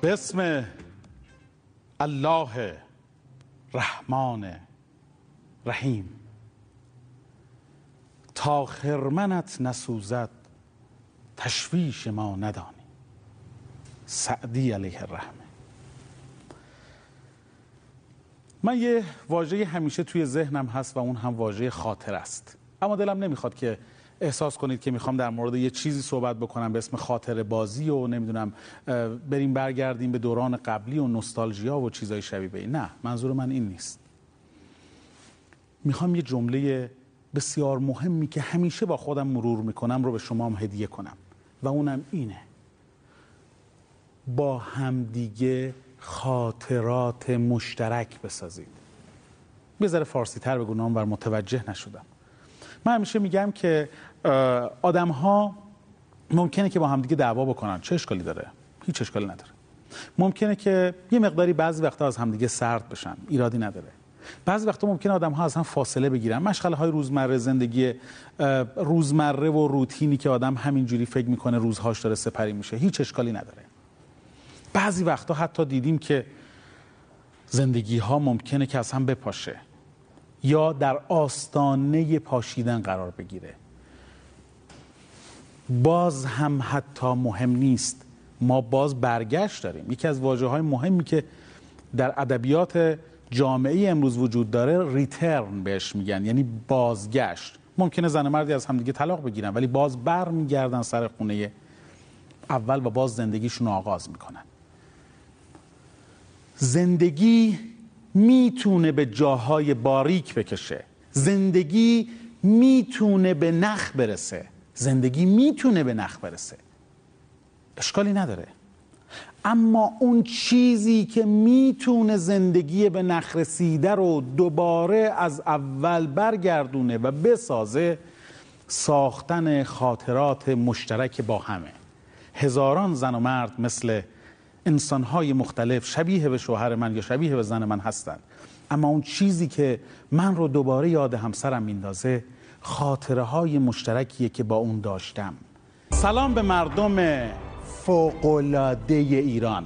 به اسم الله رحمان رحیم تا خرمنت نسوزد تشویش ما ندانی. سعدی علیه الرحمه. من یه واژه همیشه توی ذهنم هست و اون هم واژه خاطر است. اما دلم نمی‌خواد که احساس کنید که می‌خوام در مورد یه چیزی صحبت بکنم به اسم خاطر بازی و نمی‌دونم بریم برگردیم به دوران قبلی و نوستالژیا و چیزای شبیه این. نه منظور من این نیست. می‌خوام یه جمله بسیار مهمی که همیشه با خودم مرور می‌کنم رو به شما هم هدیه کنم و اونم اینه. با همدیگه خاطرات مشترک بسازید. ذره فارسی تر بگو نام بر متوجه نشدم. من همیشه میگم که آدم ها ممکنه که با همدیگه دعوا بکنن. چه اشکالی داره؟ هیچ اشکالی نداره. ممکنه که یه مقداری بعضی وقتا از همدیگه سرد بشن. ایرادی نداره. بعضی وقتا ممکنه آدم ها از هم فاصله بگیرن. مشغله های روزمره زندگی روزمره و روتینی که آدم همینجوری فکر می‌کنه روزهاش داره سپری میشه. هیچ اشکالی نداره. بعضی وقتا حتی دیدیم که زندگی ها ممکنه که از هم بپاشه. یا در آستانه پاشیدن قرار بگیره. باز هم حتی مهم نیست. ما باز برگشت داریم. یکی از واجه های مهمی که در ادبیات جامعه امروز وجود داره ریترن بهش میگن یعنی بازگشت. ممکنه زن مردی از همدیگه طلاق بگیرن ولی باز بر میگردن سر خونه اول و باز زندگیشون آغاز می‌کنن. زندگی می‌تونه به جاهای باریک بکشه. زندگی می‌تونه به نخ برسه. زندگی می‌تونه به نخ برسه. اشکالی نداره. اما اون چیزی که می‌تونه زندگی به نخ رسیده رو دوباره از اول برگردونه و بسازه ساختن خاطرات مشترک با همه. هزاران زن و مرد مثل انسانهای مختلف شبیه به شوهر من یا شبیه به زن من هستند. اما اون چیزی که من رو دوباره یاد همسرم میندازه خاطره های مشترکیه که با اون داشتم. سلام به مردم فوقلاده ایران.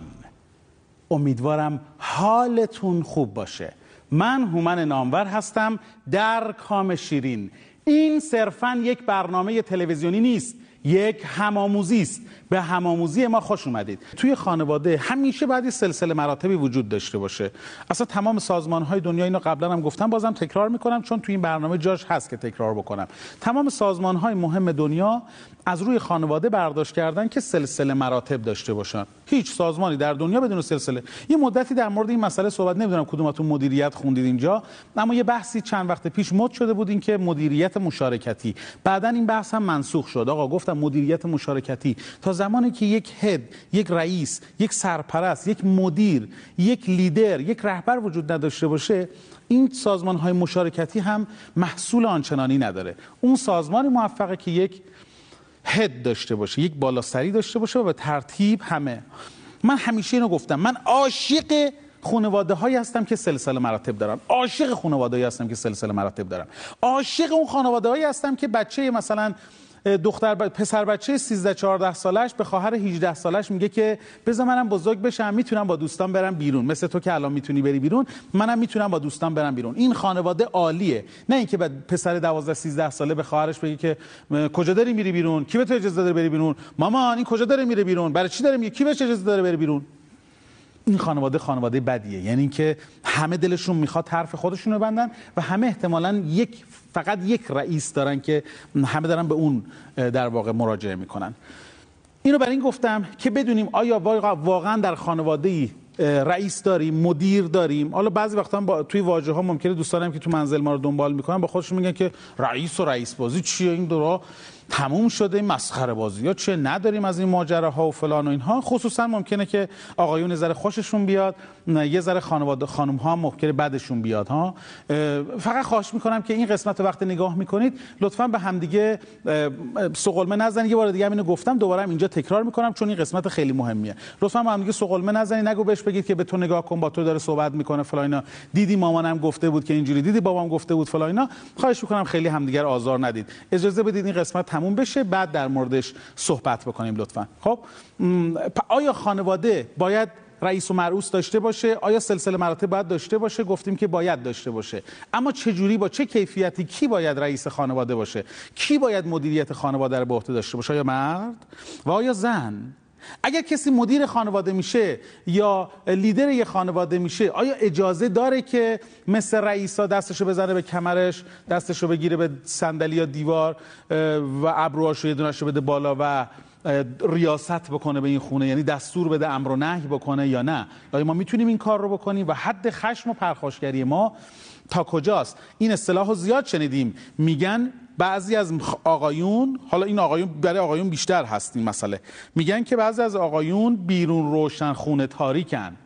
امیدوارم حالتون خوب باشه. من هومن نامور هستم در کام شیرین. این صرفا یک برنامه تلویزیونی نیست. یک همآموزی است. به همآموزی ما خوش اومدید. توی خانواده همیشه باید سلسله مراتبی وجود داشته باشه. اصلا تمام سازمان های دنیا اینو قبلا هم گفتم بازم تکرار می‌کنم چون توی این برنامه جاش هست که تکرار بکنم. تمام سازمان های مهم دنیا از روی خانواده برداشت کردن که سلسله مراتب داشته باشن. هیچ سازمانی در دنیا بدون سلسله. یه مدتی در مورد این مسئله صحبت نمی‌دونم کدومتون مدیریت خوندید اینجا اما یه بحثی چند وقت پیش مد شده بود این که مدیریت مشارکتی. بعدا این بحث هم منسوخ شد. آقا گفتم مدیریت مشارکتی. تا زمانی که یک هد یک رئیس یک سرپرست یک مدیر یک لیدر یک رهبر وجود نداشته باشه این سازمان های مشارکتی هم محصول آنچنانی نداره. اون سازمانی موفقه که یک هد داشته باشه یک بالاسری داشته باشه و به ترتیب همه. من همیشه اینو گفتم من عاشق خانواده هایی هستم که سلسله مراتب دارن عاشق خانواده هایی هستم که سلسله مراتب دارم. عاشق اون خانواده هایی هستم که بچه مثلا دختر ب... پسر بچه 13 14 سالش به خواهر 18 سالش میگه که بذار منم بزرگ بشم می‌تونم با دوستان برم بیرون. مثل تو که الان می‌تونی بری بیرون منم می‌تونم با دوستان برم بیرون. این خانواده عالیه. نه اینکه بعد پسر 12 13 ساله به خواهرش بگه که کجا داری میری بیرون؟ کی به تو اجازه داره بری بیرون؟ مامان این کجا داره میره بیرون؟ برای چی داره میگه؟ کی بهش اجازه داره بره بیرون؟ این خانواده خانواده بدیه. یعنی اینکه همه دلشون می‌خواد حرف خودشون رو بندن و همه احتمالا یک فقط یک رئیس دارن که همه دارن به اون در واقع مراجعه می‌کنن. اینو برای این گفتم که بدونیم آیا واقعا در خانواده ای رئیس داریم مدیر داریم؟ حالا بعضی وقتا با توی واژه ها ممکنه دوستانم که تو منزل ما رو دنبال می‌کنن با خودشون میگن که رئیس و رئیس بازی چیه؟ این دورا تموم شده این مسخره بازی. ها چه نداریم از این ماجراها و فلان و اینها. خصوصا ممکنه که آقایون ذره خوششون بیاد یه ذره خانواده خانم ها ممکنه بعدشون بیاد ها. فقط خواهش می‌کنم که این قسمت رو وقت نگاه می‌کنید لطفا به همدیگه سقلمه نزنید. یه بار دیگه اینو گفتم دوباره اینجا تکرار می‌کنم چون این قسمت خیلی مهمیه. لطفا به همدیگه سقلمه نزنید. نگو بهش بگید که به تو نگاه کن با تو داره صحبت می‌کنه فلان دیدی مامانم گفته بود که اینجوری دیدی بابام گفته بود فلان خواهش می‌کنم خیلی همدیگه آزار ندید. اجازه بدید این قسمت تموم بشه بعد در موردش صحبت بکنیم لطفا. خب آیا خانواده باید رئیس و مرعوس داشته باشه؟ آیا سلسله مراتب باید داشته باشه؟ گفتیم که باید داشته باشه. اما چه جوری با چه کیفیتی کی باید رئیس خانواده باشه؟ کی باید مدیریت خانواده رو به عهده داشته باشه؟ آیا مرد؟ و آیا زن؟ اگر کسی مدیر خانواده میشه یا لیدر یه خانواده میشه آیا اجازه داره که مثل رئیسا دستشو بزنه به کمرش دستشو بگیره به صندلی یا دیوار و ابروهاشو یه دونشو بده بالا و ریاست بکنه به این خونه؟ یعنی دستور بده امر و نهی بکنه یا نه؟ آیا ما می‌تونیم این کار رو بکنیم؟ و حد خشم و پرخاشگری ما تا کجاست؟ این اصطلاح زیاد شنیدیم. میگن بعضی از آقایون حالا این آقایون برای آقایون بیشتر هست این مسئله. میگن که بعضی از آقایون بیرون روشن خونه تاریکن.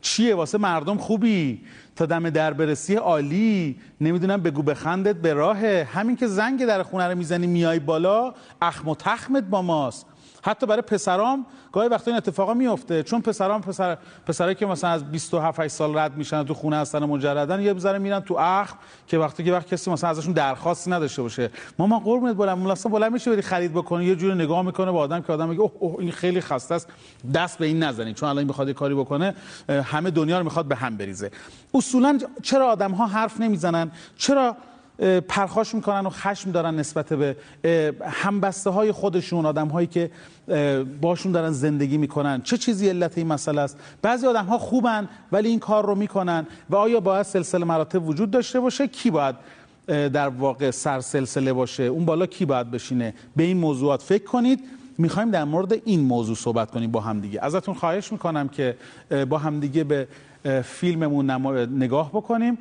چیه؟ واسه مردم خوبی. تا دم در برسی عالی. نمی‌دونم بگو بخندت به راه همین که زنگ در خونه رو می‌زنی میای بالا اخم و تخمت با ماست. حتی برای پسرام گاهی وقتا این اتفاقا میفته چون پسرام پسر پسرایی که مثلا از 27 سال رد میشن تو خونه هستن مجردن یه بذاره میرن تو اخم که وقتی که وقت کسی مثلا ازشون درخواستی نداشته باشه. ماما قربونت بلند ملاسا بلند میشه بری خرید بکنی یه جوری نگاه می‌کنه به آدم که آدم میگه اوه, اوه این خیلی خسته است. دست به این نزنید چون الان می‌خواد کاری بکنه همه دنیا رو می‌خواد به هم بریزه. اصولا چرا آدم ها حرف نمی‌زنن؟ چرا پرخاش می‌کنن و خشم دارن نسبت به همبسته های خودشون آدم هایی که باشون دارن زندگی می‌کنن. چه چیزی علت این مسئله است؟ بعضی آدم ها خوبن ولی این کار رو می‌کنن. و آیا باید سلسله مراتب وجود داشته باشه؟ کی باید در واقع سر سلسله باشه؟ اون بالا کی باید بشینه؟ به این موضوعات فکر کنید. می‌خوایم در مورد این موضوع صحبت کنیم با همدیگه ازتون خواهش می‌کنم که با همدیگه به فیلممون نگاه بکنیم.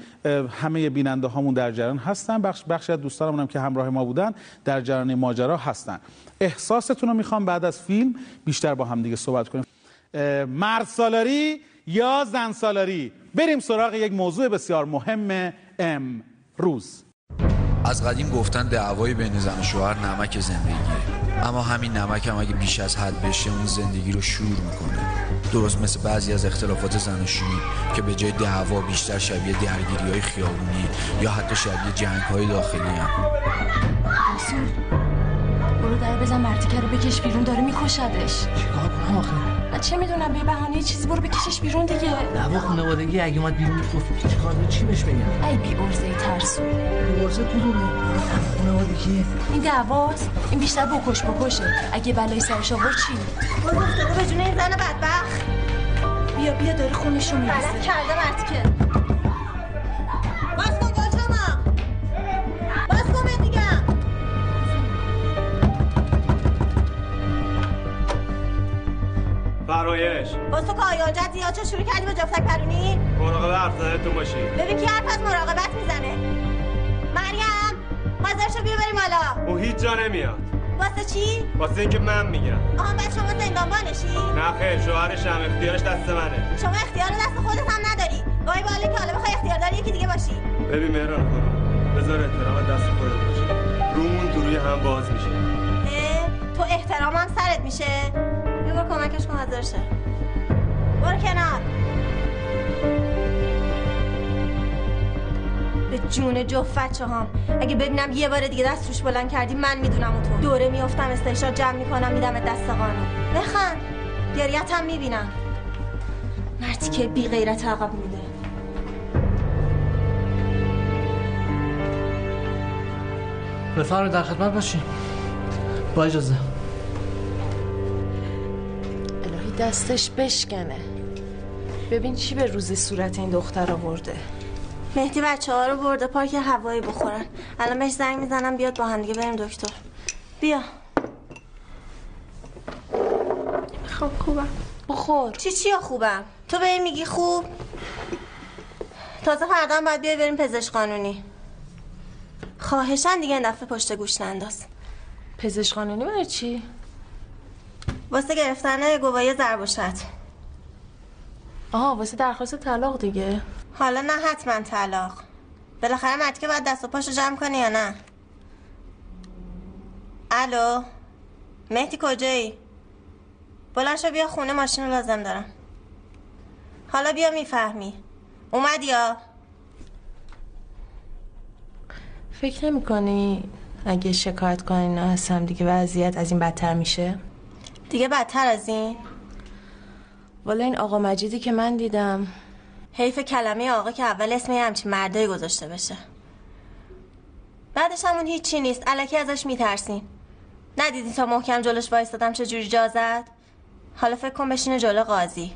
همه بیننده هامون در جریان هستن. بخش بخشی از دوستانمون هم که همراه ما بودن در جریان ماجرا هستن. احساستون رو می‌خوام بعد از فیلم بیشتر با هم دیگه صحبت کنیم. مرد سالاری یا زن سالاری؟ بریم سراغ یک موضوع بسیار مهم امروز. از قدیم گفتن دعوای بین زن و شوهر نمک زندگیه. اما همین نمک هم اگه بیش از حد بشه اون زندگی رو شور می‌کنه. درست مثل بعضی از اختلافات زناشویی که به جای دعوا بیشتر شبیه درگیری های خیابونی یا حتی شبیه جنگ های داخلی هم. برو در بزن مرتیکه رو بکش بیرون داره میکشدش. چیکار کنم آخه؟ چه می‌دونم به بهانه چیزی برو بکشش بیرون دیگه. دعوا خانوادگی اگه اومد بیرون چه چیکار چی بهش بگم؟ ای بی ارزه ترسو. بی ارزه کدومه خانوادگی. این دعواست. این بیشتر بکش بکشه. اگه بلای سرش آورد چی؟ برو گفته به جون این زن بدبخت. بیا بیا داره خونش رو می‌رسه کرده مرتیکه فرایش باز تو کایانجت زیاد چه شروع کردی به جفتک پرونی؟ مراقب حرف تو باشی. ببین کی حرف از مراقبت می‌زنه. مریم حاضر شو بیا بریم حالا او هیچ جا نمیاد. واسه چی؟ واسه اینکه من میگم. آها بعد شما زندانبانشی نه خیر شوهرش هم اختیارش دست منه. شما اختیار دست خودت هم نداری. وای باله که حالا بخوای اختیار داری یکی دیگه باشی. ببین مهران خانم بذار احترام دست خودت باشه. رومون تو روی هم باز میشه. تو احترامم سرت میشه. کمکش کن حاضر شه. برو کنار. به جون جفت هم اگه ببینم یه بار دیگه دست روش بلند کردی من می‌دونم و تو. دوره میافتم استیشا جمع می‌کنم میدم دست قانون. بخند. گریت هم می‌بینم. مردی که بی غیرت عقب میده بفرمایید در خدمت باشیم با اجازه. دستش بشکنه. ببین چی به روزی صورت این دختر آورده. مهدی بچه ها رو برده پارک هوایی بخورن. الان بهش زنگ می‌زنم بیاد با هم دیگه بریم دکتر. بیا. خب خوبم. بخور. چی چی خوبم؟ تو به میگی خوب؟ تازه فردا باید بیای بریم پزشک قانونی. خواهشن دیگه این دفعه پشت گوش ننداز. پزشک قانونی برای چی؟ واسه گرفتن گواهی زربشت آها واسه درخواست طلاق دیگه. حالا نه حتما طلاق. بالاخره متکه باید دست و پاشو جمع کنی یا نه؟ الو؟ مهدی کجایی؟ بلند بیا خونه ماشین رو لازم دارم. حالا بیا می‌فهمی. اومد یا؟ فکر نمی کنی اگه شکایت کنین نه هستم دیگه وضعیت از این بدتر میشه؟ دیگه بدتر از این؟ والا این آقا مجیدی که من دیدم. حیف کلمه آقا که اول اسم یه همچین مردایی گذاشته بشه بعدش همون هیچی نیست. علکی ازش میترسین. ندیدی تا محکم جلوش وایستادم چه جوری جا زد؟ حالا فکر کن بشینه جلو قاضی.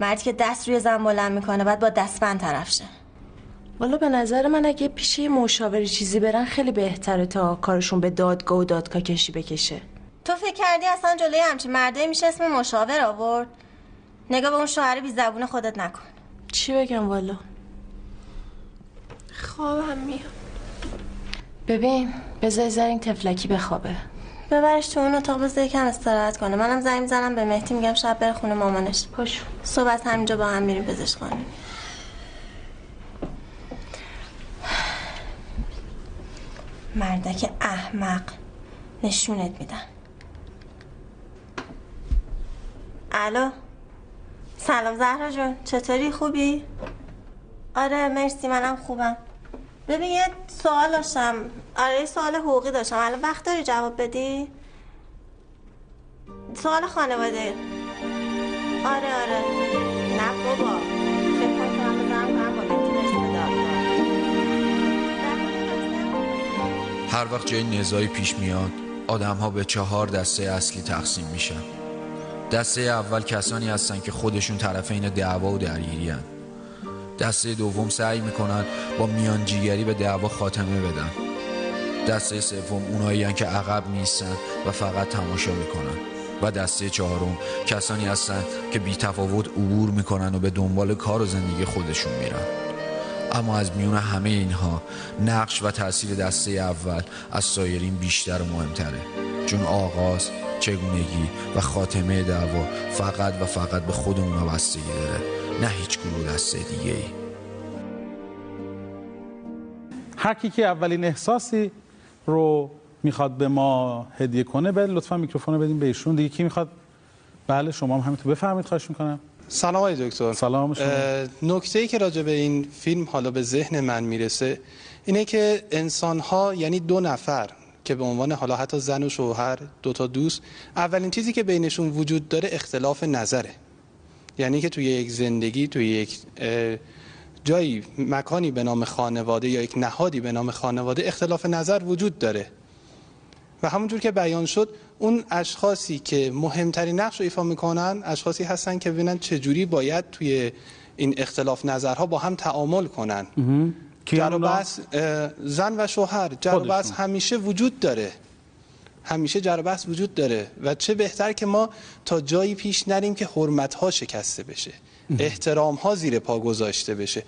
مردی که دست روی زن بلند می‌کنه بعد با دستبند طرف شه. والا به نظر من اگه پیش یه مشاوری چیزی برن خیلی بهتره تا کارشون به دادگاه و دادگاه کشی بکشه. تو فکر کردی اصلا جلوی همچین مردایی میشه اسم مشاور آورد؟ نگاه به اون شوهر بی زبون خودت نکن. چی بگم والا؟ خوابم میاد. ببین بذار ذره این تفلکی بخوابه. ببرش تو اون اتاق بذار یکم استراحت کنه. منم زنگ می‌زنم به مهدی میگم شب بره خونه مامانش. پاشو صبح از همینجا با هم میریم پزشک خانه مردک احمق نشونت میدن الو. سلام زهرا جون. چطوری؟ خوبی؟ آره مرسی منم خوبم. ببین یه سوال داشتم. آره یه سوال حقوقی داشتم. الان وقت داری جواب بدی؟ سوال خانواده. آره آره. نه بابا. هر وقت جای نزاعی پیش میاد آدم ها به چهار دسته اصلی تقسیم میشن. دسته اول کسانی هستن که خودشون طرفین دعوا و درگیری هن. دسته دوم سعی می‌کنن با میانجیگری به دعوا خاتمه بدن. دسته سوم اونایی که عقب نیستن و فقط تماشا می‌کنن. و دسته چهارم کسانی هستن که بی تفاوت عبور می‌کنن و به دنبال کار و زندگی خودشون میرن. اما از میون همه اینها نقش و تاثیر دسته اول از سایرین بیشتر و مهمتره. چون آغاز چگونگی و خاتمه دعوا فقط و فقط به خود اونا بستگی داره نه هیچ گروه دسته دیگه ای هر کی که اولین احساسی رو می‌خواد به ما هدیه کنه بله لطفا میکروفون رو بدیم به ایشون. دیگه کی می‌خواد؟ بله شما هم همینطور. بفرمایید خواهش می‌کنم. سلام آقای دکتر. سلام شما. نکته ای که راجع به این فیلم حالا به ذهن من می‌رسه اینه که انسان ها یعنی دو نفر که به عنوان حالا حتی زن و شوهر دو تا دوست اولین چیزی که بینشون وجود داره اختلاف نظره. یعنی که توی یک زندگی توی یک جایی مکانی به نام خانواده یا یک نهادی به نام خانواده اختلاف نظر وجود داره. و همونجور که بیان شد اون اشخاصی که مهمترین نقش رو ایفا می‌کنن اشخاصی هستن که ببینن چجوری باید توی این اختلاف نظرها با هم تعامل کنن. جر و زن و شوهر جر و. بحث همیشه وجود داره. همیشه جر و بحث وجود داره. و چه بهتر که ما تا جایی پیش نریم که حرمت ها شکسته بشه. احترام ها زیر پا گذاشته بشه.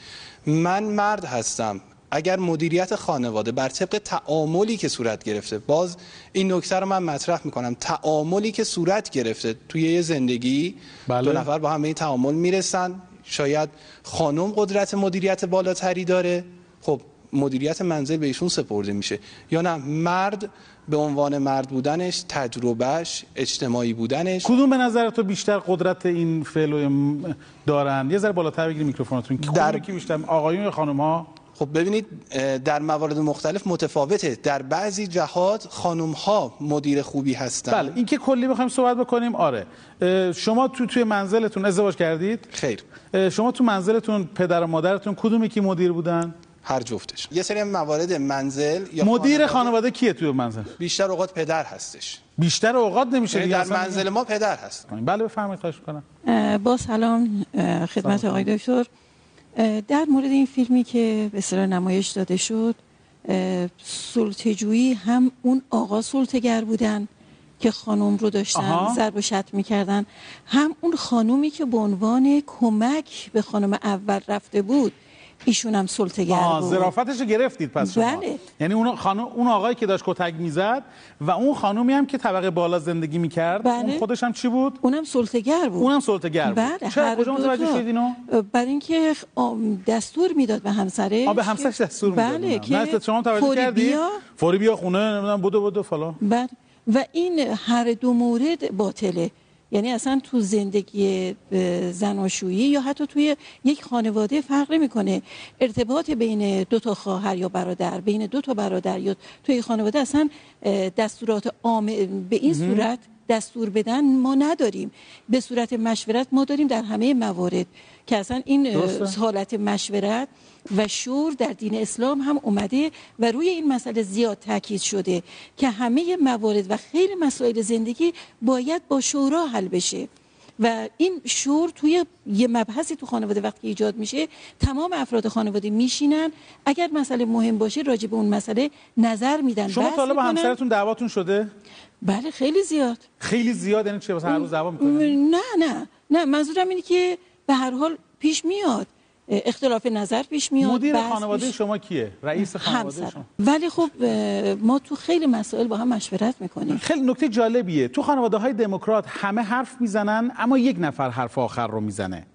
من مرد هستم. اگر مدیریت خانواده بر طبق تعاملی که صورت گرفته باز این نکته رو من مطرح می‌کنم. تعاملی که صورت گرفته توی یه زندگی بله. دو نفر با هم به این تعامل می‌رسن. شاید خانم قدرت مدیریت بالاتری داره. خب مدیریت منزل به ایشون سپرده میشه. یا نه مرد به عنوان مرد بودنش تجربهش اجتماعی بودنش. کدوم به نظر تو بیشتر قدرت این فعل دارن؟ یه ذره بالاتر بگیرید میکروفونتون که در- کی بیشتر؟ آقایون یا خانم ها خب ببینید در موارد مختلف متفاوته. در بعضی جهات خانم ها مدیر خوبی هستن. بله این که کلی بخوایم صحبت بکنیم آره. شما تو توی منزلتون ازدواج کردید؟ خیر. شما تو منزلتون پدر و مادرتون کدومی که مدیر بودن؟ هر جفتش. یه سری موارد منزل یا مدیر خانواده کیه توی منزل؟ بیشتر اوقات پدر هستش. بیشتر اوقات نمیشه یعنی دیگه در منزل ما پدر هست. بله بفرمایید خواهش می‌کنم. با سلام خدمت آقای دکتر. در مورد این فیلمی که به اصطلاح نمایش داده شد اه، سلطه‌جویی هم اون آقا سلطه‌گر بودن که خانم رو داشتن. ضرب و شتم می‌کردن. هم اون خانومی که به عنوان کمک به خانم اول رفته بود ایشون هم سلطه‌گر بود. ظرافتش رو گرفتید پس شما. بله. یعنی اون خانم اون آقایی که داشت کتک می‌زد و اون خانومی هم که طبقه بالا زندگی می‌کرد بله. اون خودش هم چی بود؟ اونم سلطه‌گر بود. اونم سلطه‌گر بود. بله چرا کجا متوجه. شدید اینو برای اینکه دستور می‌داد به همسرش آ به همسرش دستور می‌داد. بله که نه شما هم توجه فوری کردی؟ بیا. فوری بیا خونه نمی‌دونم بودو بودو فلان. بله. و این هر دو مورد باطله. یعنی اصلا تو زندگی زناشویی یا حتی توی یک خانواده فرق نمی‌کنه. ارتباط بین دو تا خواهر یا برادر بین دو تا برادر یا توی خانواده اصلا دستورات عام به این صورت دستور بدن ما نداریم به صورت مشورت ما داریم در همه موارد که اصلا این اه، درسته. حالت مشورت و شور در دین اسلام هم اومده و روی این مسئله زیاد تاکید شده که همه موارد و خیلی مسائل زندگی باید با شورا حل بشه و این شور توی یه مبحثی تو خانواده وقتی ایجاد میشه تمام افراد خانواده میشینن. اگر مسئله مهم باشه راجع به اون مسئله نظر میدن. شما تا با می‌کنن. همسرتون دعواتون شده؟ بله خیلی زیاد. خیلی زیاد؟ یعنی چه هر روز دعوا م- می‌کنین نه نه. نه منظورم اینه که به هر حال پیش میاد. اختلاف نظر پیش میاد مدیر خانواده شما کیه؟ رئیس خانواده شما. ولی خب ما تو خیلی مسائل با هم مشورت می‌کنیم. خیلی نکته جالبیه. تو خانواده های دموکرات همه حرف می‌زنن اما یک نفر حرف آخر رو می‌زنه.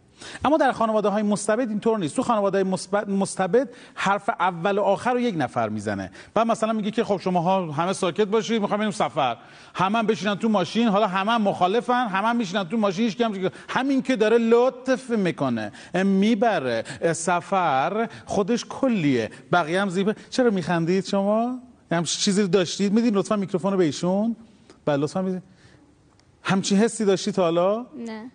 اما در خانواده های مستبد اینطور نیست. تو خانواده های مستبد حرف اول و آخر رو یک نفر می‌زنه. بعد مثلا میگه که خب شما ها همه ساکت باشید می‌خوام بریم سفر. همه هم بشینن تو ماشین حالا همه هم مخالفن همه هم میشینن تو ماشین هیچ کی هم همین که داره لطف می‌کنه می‌بره سفر خودش کلیه. بقیه هم زیبه چرا میخندید شما؟ هم چیزی داشتید؟ میدین لطفا میکروفون رو به ایشون؟ بله لطفا میدین همچین حسی داشتی تا حالا؟ نه.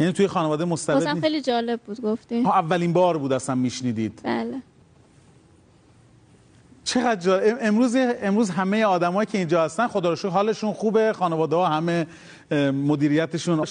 یعنی توی خانواده مستبد؟ خیلی جالب بود گفتی ها، اولین بار بود اصلا میشنیدید بله چقدر جا... ام- امروز امروز همه آدمایی که اینجا هستن خدا رو حالشون خوبه خانواده ها همه مدیریتشون.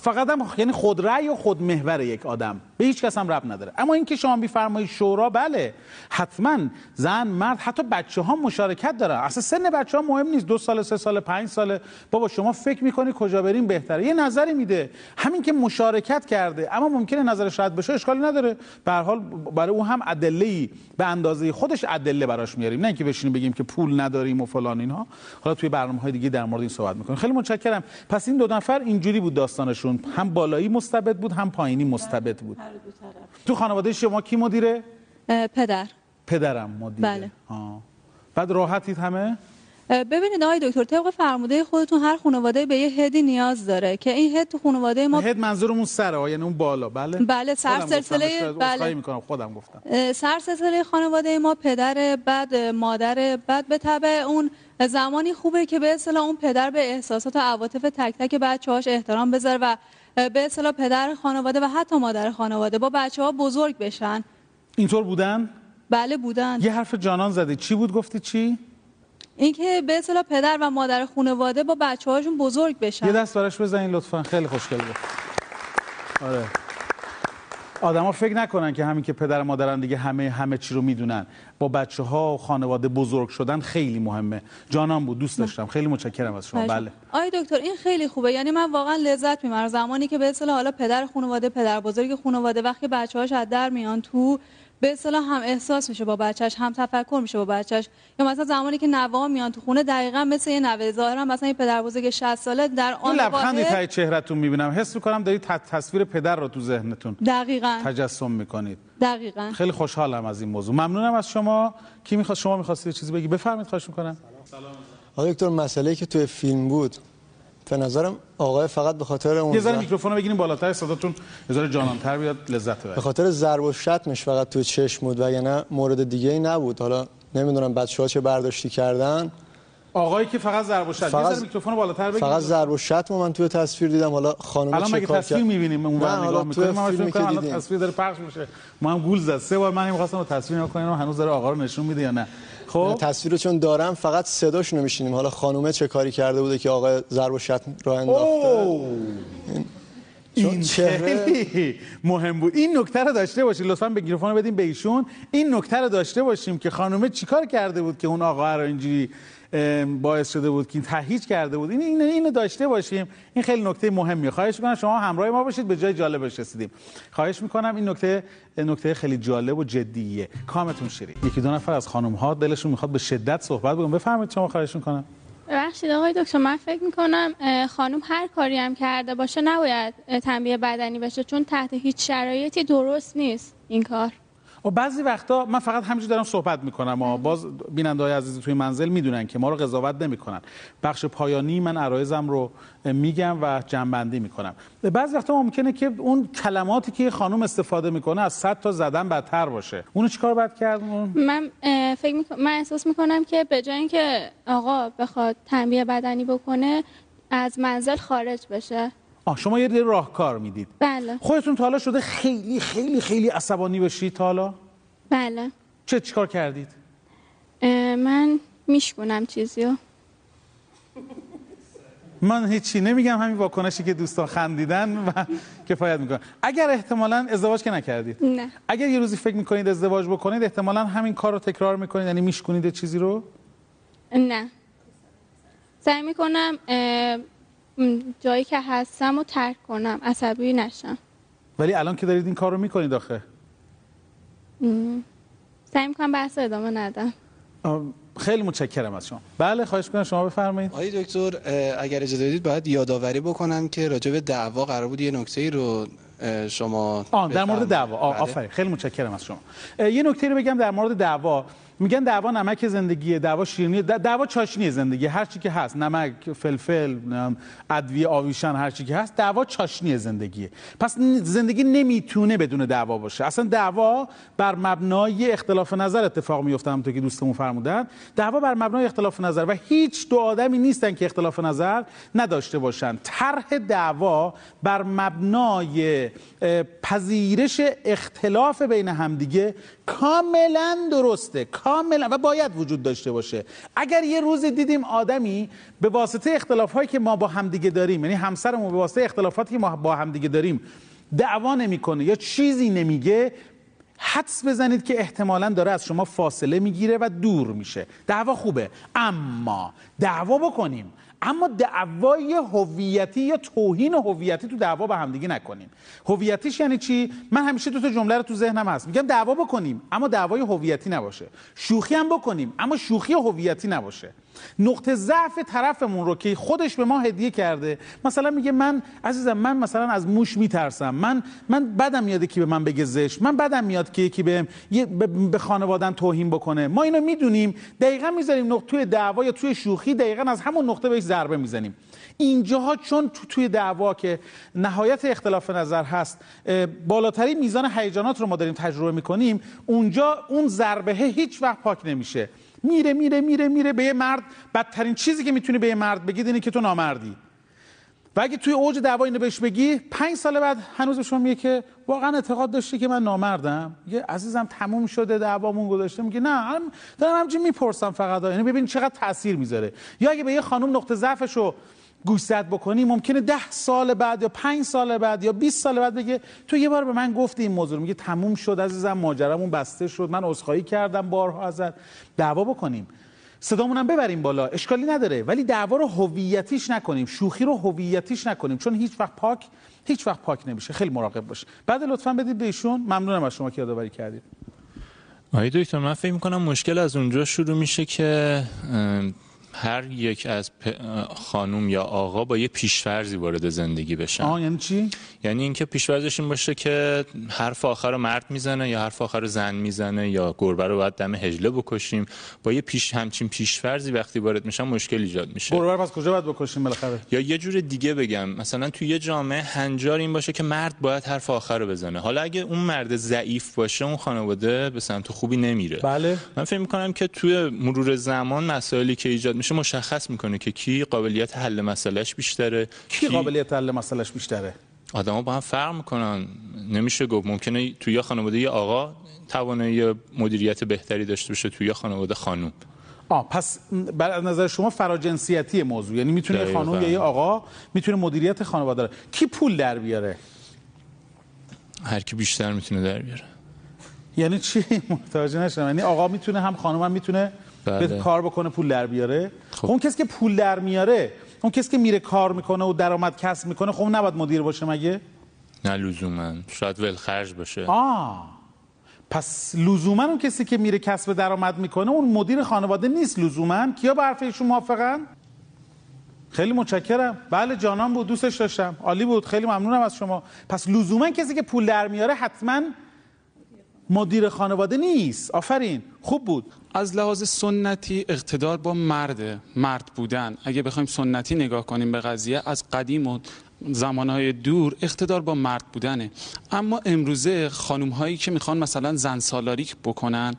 فقط هم یعنی خودرأی و خودمحور یک آدم. به هیچ کس هم رب نداره. اما اینکه شما میفرمایید شورا بله. حتما زن مرد حتی بچه ها مشارکت دارن. اصلا سن بچه ها مهم نیست. دو سال سه سال پنج ساله. بابا شما فکر می‌کنی کجا بریم؟ بهتره. یه نظری میده. همین که مشارکت کرده. اما ممکنه نظرش رد بشه اشکالی نداره. به هر حال برای او هم ادله به اندازه خودش ادله براش میاریم. نه اینکه بشینیم بگیم که پول نداریم و فلان اینها. حالا توی برنامه های دیگه در مورد این صحبت می‌کنیم. خیلی متشکرم. پس این دو نفر اینجوری بود داستانشون. هم بالایی مستبد بود هم پایینی مستبد بود. تو خانواده شما کی مدیره؟ پدر. پدرم مدیره. بله. آه. بعد راحتید همه؟ ببینید آقای دکتر طبق فرموده خودتون هر خانواده به یه هدی نیاز داره که این هد تو خانواده ما هد منظورمون سره یعنی اون بالا. بله. بله، سر سلسله- بله. می‌کنم خودم گفتم. اه، سر سلسله خانواده ما پدر بعد مادر بعد به تبع اون زمانی خوبه که به اصطلاح اون پدر به احساسات و عواطف تک تک بچه‌هاش احترام بذاره و به اصطلاح پدر خانواده و حتی مادر خانواده با بچه ها بزرگ بشن. اینطور بودن؟ بله بودن. یه حرف جانان زدی. چی بود؟ گفتی چی؟ اینکه به اصطلاح پدر و مادر خانواده با بچه هاشون بزرگ بشن. یه دست براش بزنین لطفا. خیلی خوشگل بود. آره. آدما فکر نکنن که همین که پدر و مادرن دیگه همه همه چی رو می‌دونن. با بچه ها و خانواده بزرگ شدن خیلی مهمه. جانان بود دوست داشتم. خیلی متشکرم از شما. بله. آی دکتر این خیلی خوبه. یعنی من واقعا لذت می‌برم. زمانی که به اصطلاح حالا پدر خانواده پدر بزرگ خانواده وقتی بچه‌هاش از در میان تو به اصطلاح هم احساس میشه با بچهش هم تفکر میشه با بچهش. یا مثلا زمانی که نوا میان تو خونه دقیقا مثل یه نوه ظاهرا مثلا یه پدر بزرگ 60 ساله در یه آن لبخندی تای چهرهتون می‌بینم. حس می‌کنم دارید تصویر پدر رو تو ذهنتون دقیقا. تجسم می‌کنید. دقیقا. خیلی خوشحالم از این موضوع. ممنونم از شما. کی می‌خواد؟ شما می‌خواستید چیزی بگی؟ بفرمایید خواهش می‌کنم. آقای دکتر مسئله که توی فیلم بود به نظرم آقای فقط به خاطر اون یه ذره زن- میکروفون رو بگیریم بالاتر صداتون یه ذره جانانتر بیاد لذت به ببرید خاطر ضرب و شتمش فقط توی چشم بود و یعنی مورد دیگه ای نبود. حالا نمی‌دونم بچه ها چه برداشتی کردن. آقایی که فقط ضرب و شتم فقط- میکروفون رو بالاتر بگیرید فقط ضرب و شتم من توی تصویر دیدم. حالا خانم الان مگه تصویر؟ می‌بینیم؟ اون نه ور نگاه می‌کنیم من فکر می‌کنم الان تصویر داره پخش میشه. ما هم گول زد. سه بار من می‌خواستم تصویر نگاه کنیم هنوز داره آقا رو نشون میده یا نه. خب. تصویر چون دارم فقط صداشون رو میشینیم. حالا خانومه چه کاری کرده بوده که آقای ضرب و شتم رو انداخته؟ این چهره مهم بود. این نکته رو داشته باشید لطفا به میکروفون بدیم به ایشون. این نکته رو داشته باشیم که خانومه چیکار کرده بود که اون آقا رو اینجوری باعث شده بود که این تهیج کرده بود. این این اینو داشته باشیم. این خیلی نکته مهمیه. خواهش می‌کنم شما همراه ما باشید به جای جالبش رسیدیم خواهش می‌کنم این نکته نکته خیلی جالب و جدیه. کامتون شیرین. یکی دو نفر از خانم ها دلشون می‌خواد به شدت صحبت بکنم بفرمایید شما خواهش می‌کنم. ببخشید آقای دکتر من فکر می‌کنم خانم هر کاری هم کرده باشه نباید تنبیه بدنی بشه چون تحت هیچ شرایطی درست نیست این کار. و بعضی وقتا من فقط همینجوری دارم صحبت می‌کنم. و باز بیننده های عزیز توی منزل می‌دونن که ما رو قضاوت نمی‌کنن. بخش پایانی من عرایزم رو میگم و جنبندی می‌کنم. بعضی وقتا ممکنه که اون کلماتی که خانم استفاده می‌کنه از صد تا زدن بدتر باشه. اونو چیکار باید کرد؟ من فکر می‌کنم- من احساس می‌کنم که به جای اینکه آقا بخواد تنبیه بدنی بکنه از منزل خارج بشه. آه شما یه راهکار می‌دید. بله. خودتون تا حالا شده خیلی خیلی خیلی عصبانی بشید تا حالا؟ بله. چه چیکار کردید؟ من میشکنم چیزیو. من هیچی نمیگم همین واکنشی که دوستان خندیدن و کفایت می‌کنه اگر احتمالا ازدواج که نکردید. نه. اگر یه روزی فکر می‌کنید ازدواج بکنید احتمالا همین کار رو تکرار می‌کنید یعنی میشکنید چیزی رو؟ نه. سعی می‌کنم جایی که هستم رو ترک کنم عصبی نشم. ولی الان که دارید این کار رو می‌کنید آخه. سعی می‌کنم بحث رو ادامه ندم. خیلی متشکرم از شما. بله خواهش کنم شما بفرمایید. آقای دکتر اگر اجازه بدید باید یادآوری بکنم که راجع به دعوا قرار بود یه نکته ای رو شما آه در مورد. دعوا. بله. آفرین خیلی متشکرم از شما. یه نکته رو بگم در مورد دعوا. میگن دعوا نمک زندگیه دعوا شیرینی دعوا چاشنی زندگی هر چی که هست نمک فلفل ادویه آویشن هر چی که هست دعوا چاشنی زندگیه. پس زندگی نمی‌تونه بدون دعوا باشه. اصلا دعوا بر مبنای اختلاف نظر اتفاق میفته همونطور که دوستمون فرمودن. دعوا بر مبنای اختلاف نظر و هیچ دو آدمی نیستن که اختلاف نظر نداشته باشن. طرح دعوا بر مبنای پذیرش اختلاف بین همدیگه کاملا درسته. کاملا و باید وجود داشته باشه. اگر یه روز دیدیم آدمی به واسطه اختلاف هایی که ما با همدیگه داریم یعنی همسرمون به واسطه اختلافاتی که ما با همدیگه داریم دعوا نمی‌کنه یا چیزی نمیگه حدس بزنید که احتمالا داره از شما فاصله می‌گیره و دور میشه. دعوا خوبه. اما دعوا بکنیم. اما دعوای هویتی یا توهین هویتی تو دعوا به همدیگه نکنیم. هویتیش یعنی چی؟ من همیشه دو تا جمله رو تو ذهنم هست. میگم دعوا بکنیم اما دعوای هویتی نباشه. شوخی هم بکنیم اما شوخی هویتی نباشه. نقطه ضعف طرفمون رو که خودش به ما هدیه کرده. مثلا میگه من عزیزم من مثلا از موش میترسم. من من بدم میاد کی به من بگه زشت. من بدم میاد که یکی به, به خانوادن توهین بکنه. ما اینو می‌دونیم. دقیقا می‌ذاریم نقطه توی دعوا یا توی شوخی دقیقا از همون نقطه بهش ضربه می‌زنیم. اینجاها چون تو توی دعوا که نهایت اختلاف نظر هست بالاترین میزان هیجانات رو ما داریم تجربه می‌کنیم اونجا اون ضربه هیچ وقت پاک نمیشه. میره میره میره میره به یه مرد. بدترین چیزی که می‌تونی به یه مرد بگید اینه که تو نامردی. و اگه توی اوج دعوا اینو بهش بگی پنج سال بعد هنوز به شما میگه که واقعا اعتقاد داشتی که من نامردم. میگه عزیزم تموم شده دعوامون گذاشته میگه نه هم- دارم همچین می‌پرسم فقط. اینو ببین چقدر تاثیر می‌ذاره. یا اگه به یه خانم نقطه ضعفش رو گوشزد بکنی ممکنه ده سال بعد یا پنج سال بعد یا 20 سال بعد بگه تو یه بار به من گفتی این موضوع. میگه تموم شد عزیزم ماجرامون بسته شد من عذرخواهی کردم بارها ازت. دعوا بکنیم. صدامون هم ببریم بالا. اشکالی نداره. ولی دعوا رو هویتیش نکنیم. شوخی رو هویتیش نکنیم. چون هیچ وقت پاک هیچ وقت پاک نمیشه. خیلی مراقب باش. بعد لطفا بدید به ممنونم از شما که یادآوری کردید. دکتر من فکر می‌کنم مشکل از اونجا شروع میشه که هر یک از خانوم یا آقا با یه پیشفرزی وارد زندگی بشن. آه یعنی چی؟ یعنی اینکه پیشفرزش این باشه که حرف آخر رو مرد می‌زنه یا حرف آخر رو زن می‌زنه یا گربه رو باید دم هجله بکشیم. با یه پیش همچین پیشفرزی وقتی وارد میشن مشکل ایجاد میشه. گربه رو پس کجا باید بکشیم بالاخره؟ یا یه جور دیگه بگم. مثلا توی یه جامعه هنجار این باشه که مرد باید حرف آخر رو بزنه. حالا اگه اون مرد ضعیف باشه اون خانواده به سمت خوبی نمیره. بله. من فکر می‌کنم که توی مرور زمان مسائلی که ایجاد میشه مشخص می‌کنه که کی قابلیت حل مسئلهش بیشتره کی قابلیت حل مسئلهش بیشتره؟ آدما با هم فرق می‌کنن. نمیشه گفت ممکنه توی یه خانواده یه آقا توانایی مدیریت بهتری داشته باشه توی یه خانواده خانوم. آه پس بر از نظر شما فراجنسیتی موضوع یعنی می‌تونه یه. خانم یا یه آقا می‌تونه مدیریت خانواده رو کی پول در بیاره؟ هر کی بیشتر می‌تونه در بیاره. یعنی چی؟ متوجه نشدم. یعنی آقا می‌تونه هم خانم هم می‌تونه بله. به کار بکنه پول در بیاره. خب. اون کسی که پول در میاره اون کسی که میره کار می‌کنه و درآمد کسب می‌کنه خب نباید مدیر باشه مگه؟ نه لزوما. شاید ولخرج باشه. آه. پس لزوما اون کسی که میره کسب درآمد می‌کنه اون مدیر خانواده نیست لزوما. کیا با حرف ایشون موافقن؟ خیلی متشکرم. بله جانان بود دوستش داشتم. عالی بود. خیلی ممنونم از شما. پس لزوما کسی که پول در میاره حتما مدیر خانواده نیست. آفرین. خوب بود. از لحاظ سنتی اقتدار با مرده مرد بودن. اگه بخوایم سنتی نگاه کنیم به قضیه از قدیم و زمانهای دور اقتدار با مرد بودنه. اما امروزه خانوم هایی که می‌خوان مثلا زن سالاری بکنن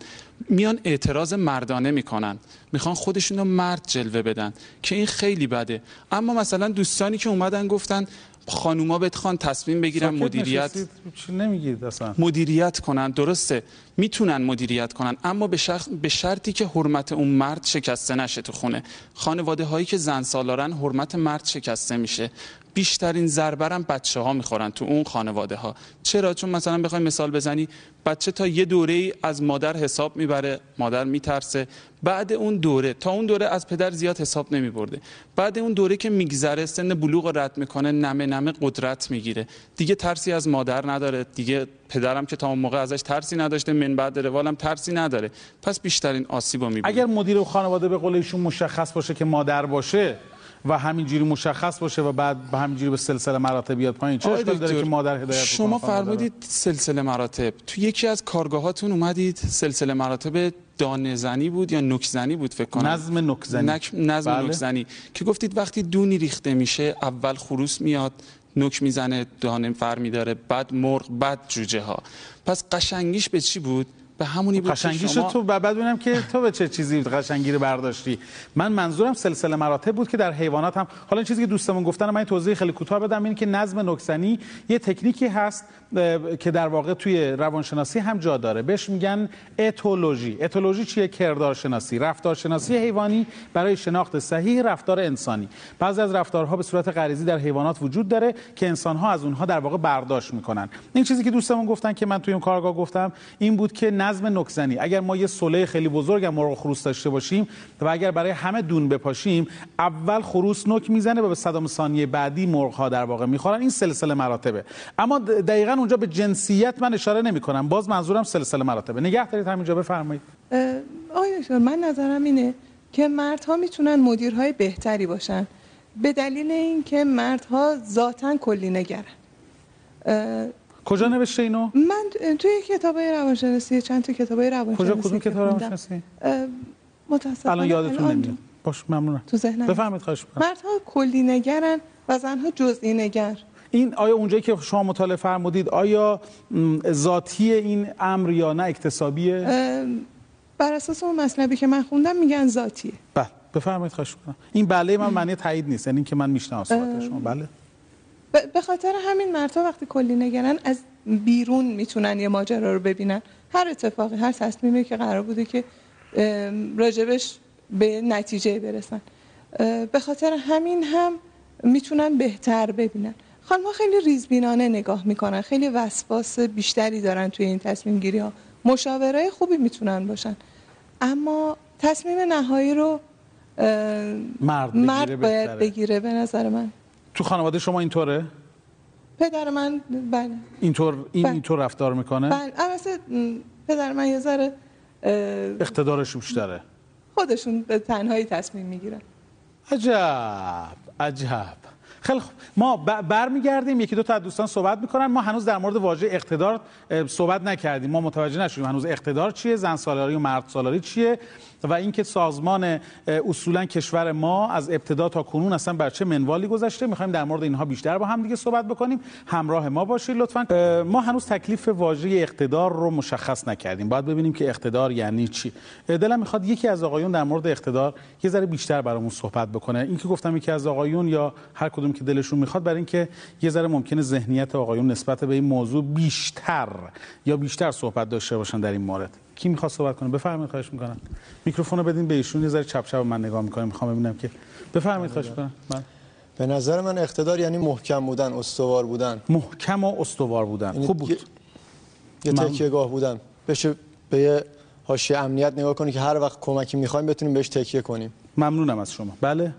میان اعتراض مردانه می‌کنن. می‌خوان خودشون رو مرد جلوه بدن که این خیلی بده. اما مثلا دوستانی که اومدن گفتن خانوما بتخوان تصمیم بگیرن مدیریت نشستید، چی نمیگید اصلا؟ مدیریت کنن درسته. می‌تونن مدیریت کنن اما به, شخ... به شرطی که حرمت اون مرد شکسته نشه تو خونه. خانواده هایی که زن سالارن حرمت مرد شکسته میشه. بیشترین ضربرم بچه ها می‌خورن تو اون خانواده ها چرا؟ چون مثلا بخوای مثال بزنی بچه تا یه دوره ای از مادر حساب می‌بره مادر میترسه. بعد اون دوره تا اون دوره از پدر زیاد حساب نمیبرده. بعد اون دوره که میگذره سن بلوغ رد می‌کنه نمه نمه قدرت می‌گیره. دیگه ترسی از مادر نداره. دیگه پدرم که تا اون موقع ازش ترسی نداشته من بعد روالم ترسی نداره. پس بیشترین آسیب رو می‌بینه اگر مدیر خانواده به قول مشخص باشه که مادر باشه و همینجوری مشخص باشه و بعد به همینجوری به سلسله مراتب بیاد پایین چه آقای اشکالی داره که مادر هدایت شما؟ فرمودید سلسله مراتب تو یکی از کارگاهاتون اومدید سلسله مراتب دانه زنی بود یا نوک زنی بود فکر کنم نظم نوک زنی. نک- نظم بله. نوک زنی که گفتید وقتی دونی ریخته میشه اول خروس میاد نوک می‌زنه دانه فر میداره بعد مرغ بعد جوجه ها پس قشنگیش به چی بود به همونی بود که قشنگیش شما تو بعد ببینم که تو به چه چیزی قشنگی رو برداشتی؟ من منظورم سلسله مراتب بود که در حیوانات هم حالا این چیزی که دوستمون گفتن من توضیح خیلی کوتاه بدم این که نظم نکسنی یه تکنیکی هست که در واقع توی روانشناسی هم جا داره. بهش میگن اتولوژی. اتولوژی چیه؟ کردارشناسی. رفتارشناسی حیوانی برای شناخت صحیح رفتار انسانی. بعضی از رفتارها به صورت غریزی در حیوانات وجود داره که انسانها از اونها در واقع برداشت می‌کنن. این چیزی که دوستمون گفتن که من توی اون کارگاه گفتم این بود که نظم نکزنی اگر ما یه سله خیلی بزرگ هم مرغ خروس داشته باشیم و اگر برای همه دون بپاشیم اول خروس نک می‌زنه و به صدام ثانیه بعدی مرغ ها در واقع می‌خورن. این سلسله مراتبه. اما دقیقا اونجا به جنسیت من اشاره نمی کنم باز منظورم سلسله مراتبه. نگه دارید همینجا بفرمایید. دکتر من نظرم اینه که مردها می‌تونن مدیرهای بهتری باشن. به دلیل اینکه مردها ذاتا کلی نگرن. کجا نوشته اینو؟ من توی کتابای روانشناسی چند تا کتابای روانشناسی کجا کدوم که کتاب روانشناسی؟ اه، متاسفانه الان یادتون نمیاد. باش ممنونم. تو ذهنم. بفرمایید خواهش می‌کنم. مردها کلی نگرن و زنها جزئی نگر. این آیا اونجایی که شما مطالعه فرمودید آیا ذاتی این امر یا نه اکتسابیه؟ بر اساس اون مطلبی که من خوندم میگن ذاتیه. بله بفرمایید خواهش می‌کنم. این بله من معنی تایید نیست یعنی اینکه من می‌شناسم صحبت شما. بله. به خاطر همین مردها وقتی کلی نگرن از بیرون می‌تونن یه ماجرا رو ببینن. هر اتفاقی هر تصمیمی که قرار بوده که راجبش به نتیجه برسن. به خاطر همین هم می‌تونن بهتر ببینن. خانم خیلی ریزبینانه نگاه می‌کنن. خیلی وسواس بیشتری دارن توی این تصمیم گیری ها. مشاورای خوبی می‌تونن باشن. اما تصمیم نهایی رو اه، مرد بگیره مرد باید بهتره. بگیره به نظر من. تو خانواده شما اینطوره؟ پدر من بله. اینطور این بله. اینطور رفتار می‌کنه؟ بله. البته پدر من یه ذره اقتدارش بیشتره. خودشون به تنهایی تصمیم می‌گیرن. عجب عجب. خیلی خوب. ما برمیگردیم یکی دو تا از دوستان صحبت می‌کنن. ما هنوز در مورد واژه اقتدار صحبت نکردیم. ما متوجه نشدیم هنوز اقتدار چیه زن سالاری و مرد سالاری چیه و اینکه سازمان اصولا کشور ما از ابتدا تا کنون اصلا بر چه منوالی گذشته. می‌خوایم در مورد اینها بیشتر با هم دیگه صحبت بکنیم. همراه ما باشید لطفا. ما هنوز تکلیف واژه اقتدار رو مشخص نکردیم. باید ببینیم که اقتدار یعنی چی. دلم می‌خواد یکی از آقایون در مورد اقتدار یه ذره بیشتر برامون صحبت بکنه. این که گفتم یکی از آقایون یا هر کدوم که دلشون می‌خواد برای اینکه یه ذره ممکنه ذهنیت آقایون نسبت به این موضوع بیشتر یا بیشتر صحبت داشته باشن در این مورد. کی می‌خواد صحبت کنه؟ بفرمایید خواهش می‌کنم. میکروفون رو بدین به ایشون یه ذره چپ چپ من نگاه می‌کنم می‌خوام ببینم که بفرمایید خواهش می‌کنم. من به نظر من اقتدار یعنی محکم بودن استوار بودن. محکم و استوار بودن. یعنی خوب بود. یه- یه من- تکیه گاه بودن. بشه به یه حاشیه امنیت نگاه کنی که هر وقت کمکی می‌خوایم بتونیم بهش تکیه کنیم. ممنونم از شما. بله.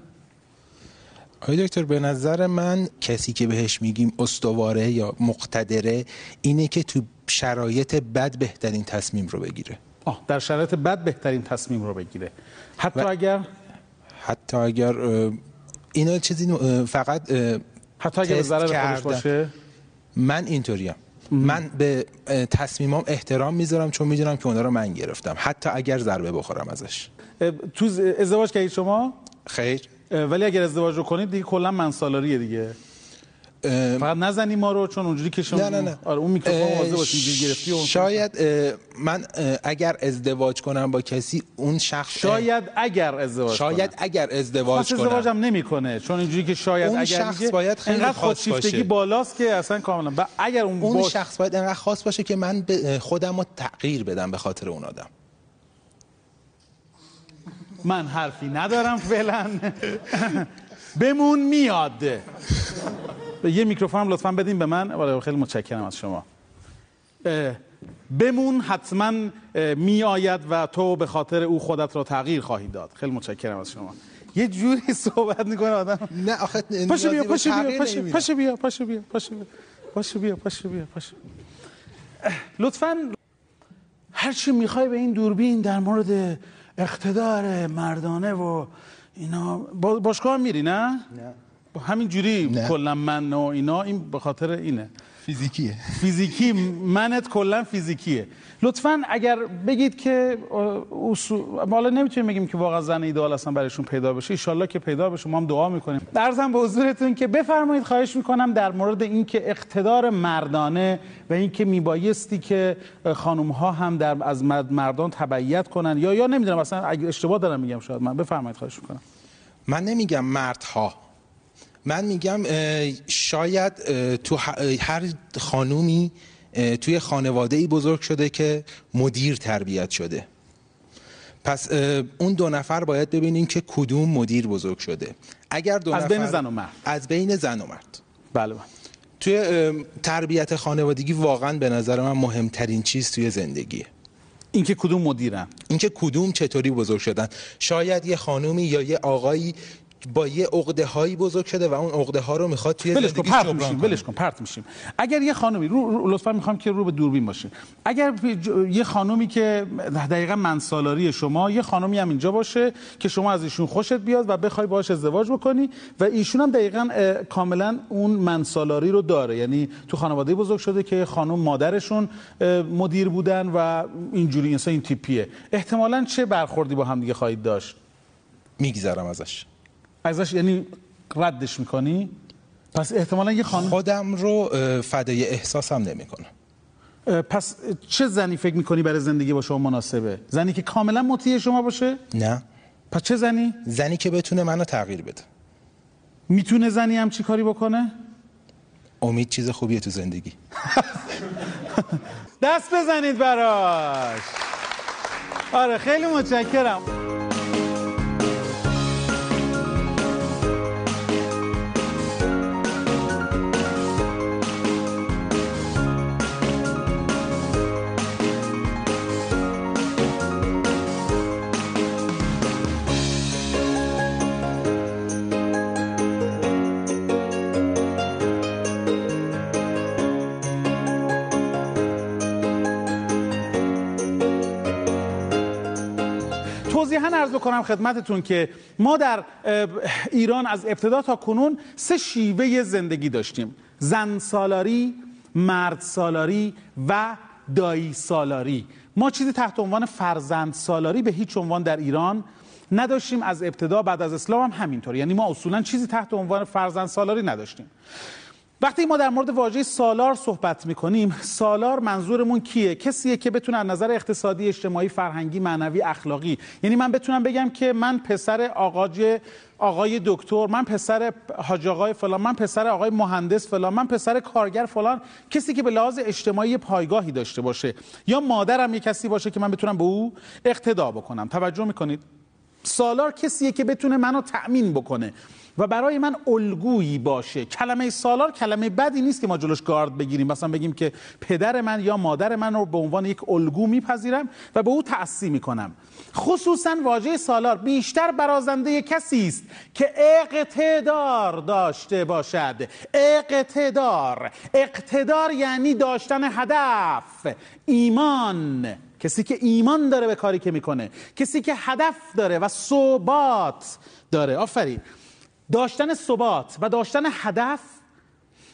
آقای دکتر به نظر من کسی که بهش میگیم استواره یا مقتدره اینه که تو شرایط بد بهترین تصمیم رو بگیره. آه در شرایط بد بهترین تصمیم رو بگیره. حتی اگر حتی اگر اینا چیزی فقط حتی اگه به ضرر. باشه؟ من اینطوریم من به تصمیمام احترام می‌ذارم چون می‌دونم که اونا رو من گرفتم. حتی اگر ضربه بخورم ازش. تو ازدواج کردید شما؟ خیر. ولی اگر ازدواج رو کنید دیگه کلا منسالاریه دیگه. فقط نزنی ما رو چون اونجوری که شما نه نه نه. آره اون میکروفون واضح باشه گیر گرفتی و اون- شاید اه، من اه، اگر ازدواج کنم با کسی اون شخص شاید اگر ازدواج شاید کنه. اگر ازدواج خاص ازدواج کنم. هم نمی‌کنه چون اینجوری که شاید اون اگر شخص باید خیلی انقدر خاص خودشیفتگی باشه. بالاست که اصلا کاملا. ب... اگر اون, اون باش... شخص باید انقدر خاص باشه که من خودم رو تغییر بدم به خاطر اون آدم. من حرفی ندارم فعلا. بمون میاد. یه میکروفون لطفا بدین به من. آره، خیلی متشکرم از شما. بمون حتما میآید و تو به خاطر او خودت را تغییر خواهی داد. خیلی متشکرم از شما. یه جوری صحبت می‌کنه آدم. نه آخه پاشو بیا پاشو بیا پاشو بیا پاشو بیا پاشو بیا پاشو بیا پاشو بیا پاشو. لطفا هر چی می‌خوای به این دوربین در مورد اقتدار مردانه و اینا. با باشگاه میری نه؟ نه. با همین جوری کلا من و اینا این به خاطر اینه. فیزیکیه. فیزیکی منت کلا فیزیکیه. لطفا اگر بگید که اصول حالا نمی‌تونیم بگیم که واقعا زن ایدئال اصلا برایشون پیدا بشه. ان که پیدا بشه. ما هم دعا می‌کنیم. درزم به حضورتون که بفرمایید خواهش می‌کنم در مورد اینکه اقتدار مردانه و اینکه میبایستی که خانم ها هم در از مرد- مردان تبعیت کنن یا یا نمی‌دونم اصلا اگه اشتباه دارم میگم شاید. من بفرمایید خواهش می‌کنم. من نمیگم مردها. من میگم شاید تو هر خانومی توی خانواده ای بزرگ شده که مدیر تربیت شده. پس اون دو نفر باید ببینیم که کدوم مدیر بزرگ شده. اگر دو از نفر بین زن و مرد. از بین زن و مرد. بله بله. توی تربیت خانوادگی واقعا به نظر من مهمترین چیز توی زندگیه. اینکه کدوم مدیرن. اینکه کدوم چطوری بزرگ شدن. شاید یه خانومی یا یه آقایی با یه عقده هایی بزرگ شده و اون عقده ها رو می‌خواد توی ولش کن پرت میشیم ولش کن پرت میشیم. اگر یه خانومی رو, رو لطفا می‌خوام که رو به دوربین باشیم اگر یه خانومی که دقیقا منسالاری شما یه خانومی هم اینجا باشه که شما از ایشون خوشت بیاد و بخوای باهاش ازدواج بکنی و ایشون هم دقیقا کاملا اون منسالاری رو داره. یعنی تو خانواده بزرگ شده که خانم مادرشون مدیر بودن و اینجوری انسان این تیپیه. احتمالا چه برخوردی با هم دیگه خواهید داشت؟ میگذرم ازش. ازش یعنی ردش می‌کنی؟ پس احتمالا یه خانم خودم رو فدای احساسم نمی‌کنم. پس چه زنی فکر می‌کنی برای زندگی با شما مناسبه؟ زنی که کاملا مطیع شما باشه؟ نه. پس چه زنی؟ زنی که بتونه منو تغییر بده. می‌تونه زنی هم چی کاری بکنه؟ امید چیز خوبیه تو زندگی. دست بزنید براش. آره خیلی متشکرم. توضیحا عرض بکنم خدمتتون که ما در ایران از ابتدا تا کنون سه شیوه زندگی داشتیم. زن سالاری مرد سالاری و دایی سالاری ما چیزی تحت عنوان فرزند سالاری به هیچ عنوان در ایران نداشتیم. از ابتدا بعد از اسلام هم همینطور یعنی ما اصولا چیزی تحت عنوان فرزند سالاری نداشتیم. وقتی ما در مورد واژه سالار صحبت می‌کنیم سالار منظورمون کیه؟ کسیه که بتونه از نظر اقتصادی اجتماعی فرهنگی معنوی اخلاقی. یعنی من بتونم بگم که من پسر آقای آقای دکتر من پسر حاج آقای فلان من پسر آقای مهندس فلان من پسر کارگر فلان کسی که به لحاظ اجتماعی پایگاهی داشته باشه. یا مادرم یه کسی باشه که من بتونم به او اقتدا بکنم. توجه می‌کنید؟ سالار کسیه که بتونه منو تأمین بکنه. و برای من الگویی باشه. کلمه سالار کلمه بدی نیست که ما جلوش گارد بگیریم. مثلا بگیم که پدر من یا مادر من رو به عنوان یک الگو میپذیرم و به او تأسی می‌کنم. خصوصا واژه سالار بیشتر برازنده کسی است که اقتدار داشته باشد. اقتدار. اقتدار یعنی داشتن هدف. ایمان. کسی که ایمان داره به کاری که می‌کنه. کسی که هدف داره و ثبات داره. آفرین. داشتن ثبات و داشتن هدف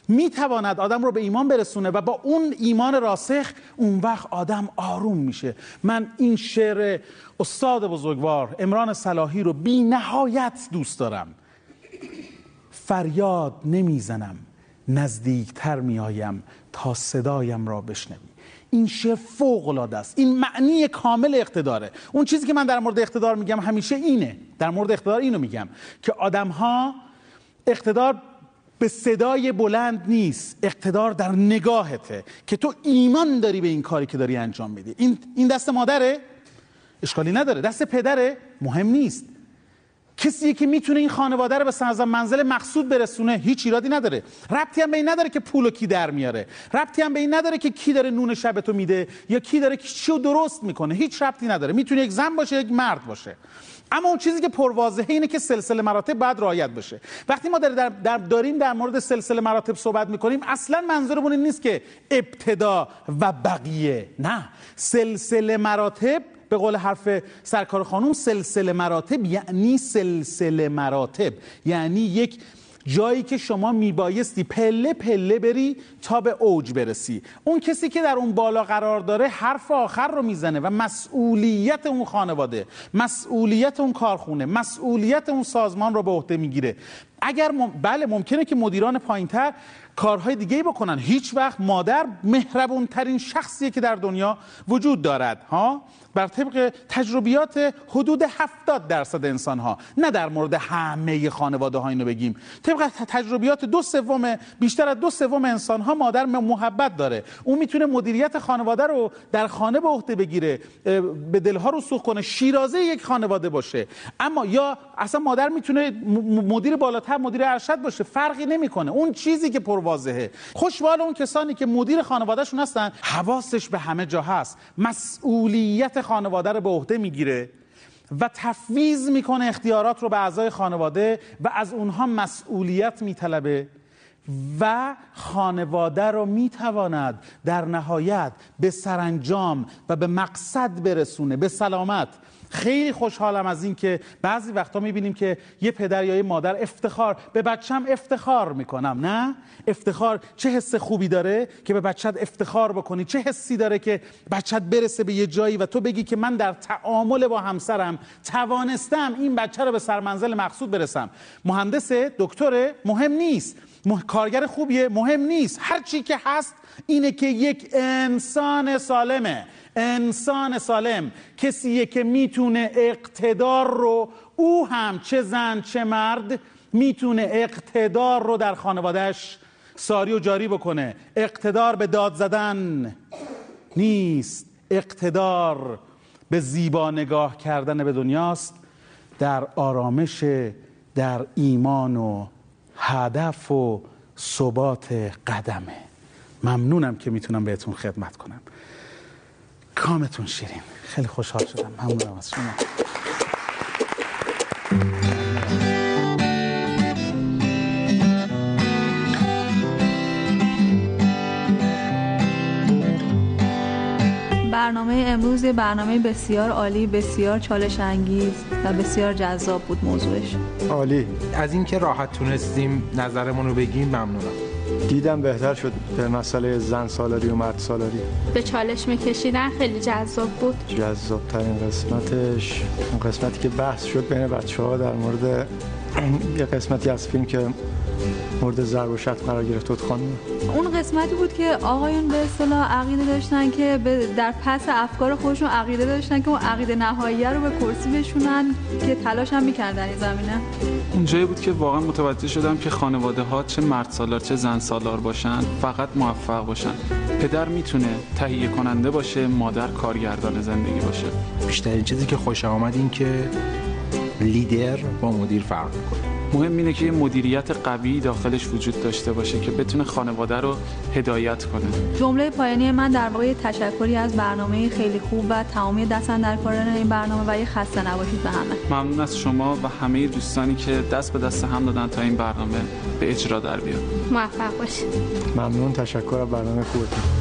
می‌تواند آدم رو به ایمان برسونه و با اون ایمان راسخ اون وقت آدم آروم میشه. من این شعر استاد بزرگوار امران صلاحی رو بی نهایت دوست دارم. فریاد نمی‌زنم نزدیکتر میآیم تا صدایم را بشنوی. این شعر فوق العاده است. این معنی کامل اقتداره. اون چیزی که من در مورد اقتدار میگم همیشه اینه. در مورد اقتدار اینو میگم که آدم ها اقتدار به صدای بلند نیست. اقتدار در نگاهته که تو ایمان داری به این کاری که داری انجام میدی. این این دست مادره؟ اشکالی نداره. دست پدره؟ مهم نیست. کسی که می‌تونه این خانواده رو به سرزم منزل مقصود برسونه هیچ ایرادی نداره. ربطی هم به این نداره که پول کی در میاره. ربطی هم به این نداره که کی داره نون شب تو میده یا کی داره چی درست می‌کنه. هیچ ربطی نداره. می‌تونه یک زن باشه یک مرد باشه. اما اون چیزی که پرواضحه اینه که سلسله مراتب باید رعایت بشه. وقتی ما در, در, داریم در مورد سلسله مراتب صحبت می‌کنیم اصلا منظورمون این نیست که ابتدا و بقیه. نه. سلسله مراتب به قول حرف سرکار خانوم سلسله مراتب یعنی سلسله مراتب. یعنی یک جایی که شما میبایستی پله پله بری تا به اوج برسی. اون کسی که در اون بالا قرار داره حرف آخر رو می‌زنه و مسئولیت اون خانواده مسئولیت اون کارخونه مسئولیت اون سازمان رو به عهده می‌گیره. اگر مم... بله ممکنه که مدیران پایینتر کارهای دیگه بکنن. هیچ وقت مادر مهربون ترین شخصیه که در دنیا وجود دارد ها؟ بر طبق تجربیات حدود 70 درصد انسان ها نه در مورد همه خانواده ها اینو بگیم. طبق تجربیات دو سوم بیشتر از دو سوم انسان ها مادر محبت داره. اون می‌تونه مدیریت خانواده رو در خانه به عهده بگیره به دلها رو سوخ کنه شیرازه یک خانواده باشه. اما یا اصلا مادر می‌تونه مدیر بالاتر مدیر ارشد باشه فرقی نمی‌کنه. اون چیزی که پرواضحه خوشحال اون کسانی که مدیر خانوادهشون هستن حواسش به همه جا هست. مسئولیت خانواده رو به عهده می‌گیره و تفویض می‌کنه اختیارات رو به اعضای خانواده و از اونها مسئولیت میطلبه و خانواده رو می‌تواند در نهایت به سرانجام و به مقصد برسونه به سلامت. خیلی خوشحالم از این که بعضی وقتا می‌بینیم که یه پدر یا یه مادر افتخار به بچم افتخار می‌کنم نه؟ افتخار چه حس خوبی داره که به بچت افتخار بکنی؟ چه حسی داره که بچت برسه به یه جایی و تو بگی که من در تعامل با همسرم توانستم این بچه رو به سرمنزل مقصود برسم؟ مهندس دکتر مهم نیست. کارگر خوبیه مهم نیست. هر چی که هست اینه که یک انسان سالمه. انسان سالم. کسیه که می‌تونه اقتدار رو او هم چه زن چه مرد می‌تونه اقتدار رو در خانوادهش ساری و جاری بکنه. اقتدار به داد زدن نیست. اقتدار به زیبا نگاه کردن به دنیاست. در آرامش در ایمان و هدف و ثبات قدمه. ممنونم که می‌تونم بهتون خدمت کنم. کامتون شیرین. خیلی خوشحال شدم. ممنونم از شما. برنامه امروز یه برنامه بسیار عالی بسیار چالش انگیز و بسیار جذاب بود موضوعش. عالی. از اینکه راحت تونستیم نظرمون رو بگیم ممنونم. دیدم بهتر شد به مسئله زن سالاری و مرد سالاری. به چالش میکشیدن خیلی جذاب بود. جذاب ترین قسمتش اون قسمتی که بحث شد بین بچه ها در مورد یه قسمتی از فیلم که مورد ضرب و شتم قرار گرفت بود خانم؟ اون قسمتی بود که آقایون به اصطلاح عقیده داشتن که در پس افکار خودشون عقیده داشتن که اون عقیده نهاییه رو به کرسی بشونن که تلاش هم می‌کردن این زمینه. اونجایی بود که واقعا متوجه شدم که خانواده ها چه مرد سالار چه زن سالار باشن فقط موفق باشن. پدر می‌تونه تهیه کننده باشه مادر کارگردان زندگی باشه. بیشترین چیزی که خوش آمد این که لیدر با مدیر فرق می‌کنه. مهم اینه که یه مدیریت قوی داخلش وجود داشته باشه که بتونه خانواده رو هدایت کنه. جمله پایانی من در واقع تشکری از برنامه خیلی خوب و تمامی دستن در کاران این برنامه و یه خسته نباشید به همه. ممنون از شما و همه دوستانی که دست به دست هم دادن تا این برنامه به اجرا در بیاد. موفق باشید. ممنون تشکر از برنامه خوبتون.